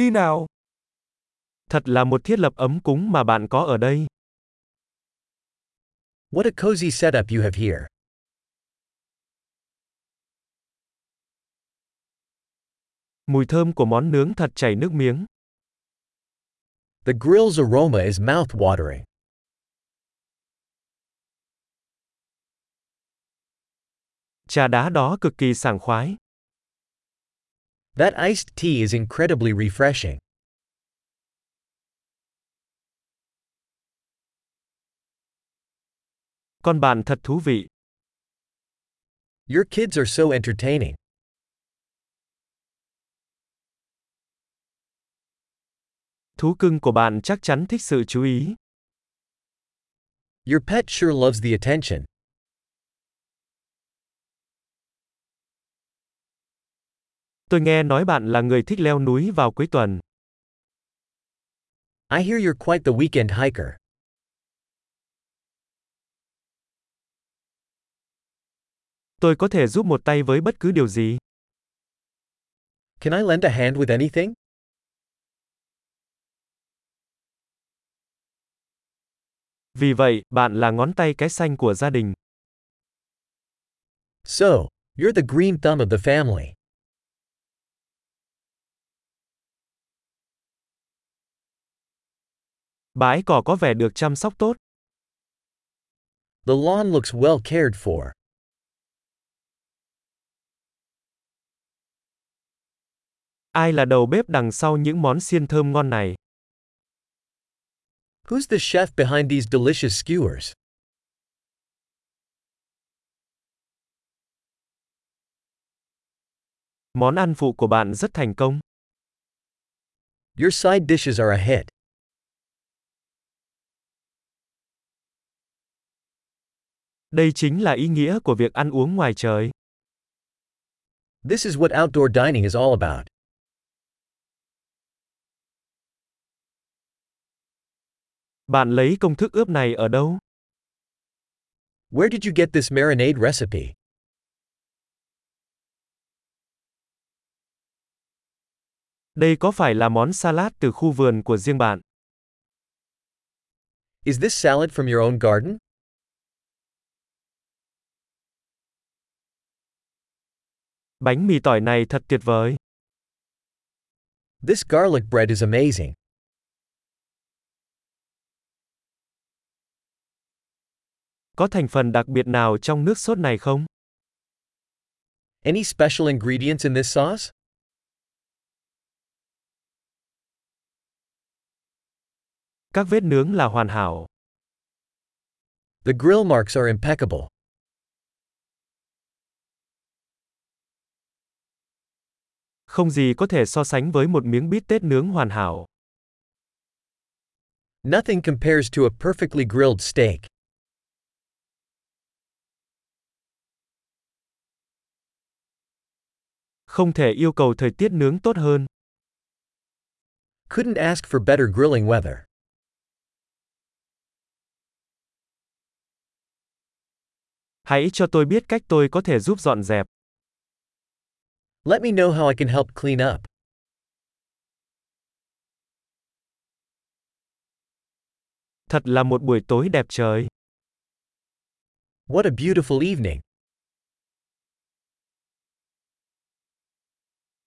Đi nào. Thật là một thiết lập ấm cúng mà bạn có ở đây. What a cozy setup you have here. Mùi thơm của món nướng thật chảy nước miếng. The grill's aroma is mouth-watering. Trà đá đó cực kỳ sảng khoái. That iced tea is incredibly refreshing. Con bạn thật thú vị. Your kids are so entertaining. Thú cưng của bạn chắc chắn thích sự chú ý. Your pet sure loves the attention. Tôi nghe nói bạn là người thích leo núi vào cuối tuần. I hear you're quite the weekend hiker. Tôi có thể giúp một tay với bất cứ điều gì. Can I lend a hand with anything? Vì vậy, bạn là ngón tay cái xanh của gia đình. So, you're the green thumb of the family. Bãi cỏ có vẻ được chăm sóc tốt. The lawn looks well cared for. Ai là đầu bếp đằng sau những món xiên thơm ngon này? Who's the chef behind these delicious skewers? Món ăn phụ của bạn rất thành công. Your side dishes are a hit. Đây chính là ý nghĩa của việc ăn uống ngoài trời. This is what outdoor dining is all about. Bạn lấy công thức ướp này ở đâu? Where did you get this marinade recipe? Đây có phải là món salad từ khu vườn của riêng bạn? Is this salad from your own garden? Bánh mì tỏi này thật tuyệt vời. This garlic bread is amazing. Có thành phần đặc biệt nào trong nước sốt này không? Any special ingredients in this sauce? Các vết nướng là hoàn hảo. The grill marks are impeccable. Không gì có thể so sánh với một miếng bít tết nướng hoàn hảo. Nothing compares to a perfectly grilled steak. Không thể yêu cầu thời tiết nướng tốt hơn. Couldn't ask for better grilling weather. Hãy cho tôi biết cách tôi có thể giúp dọn dẹp. Let me know how I can help clean up. Thật là một buổi tối đẹp trời. What a beautiful evening.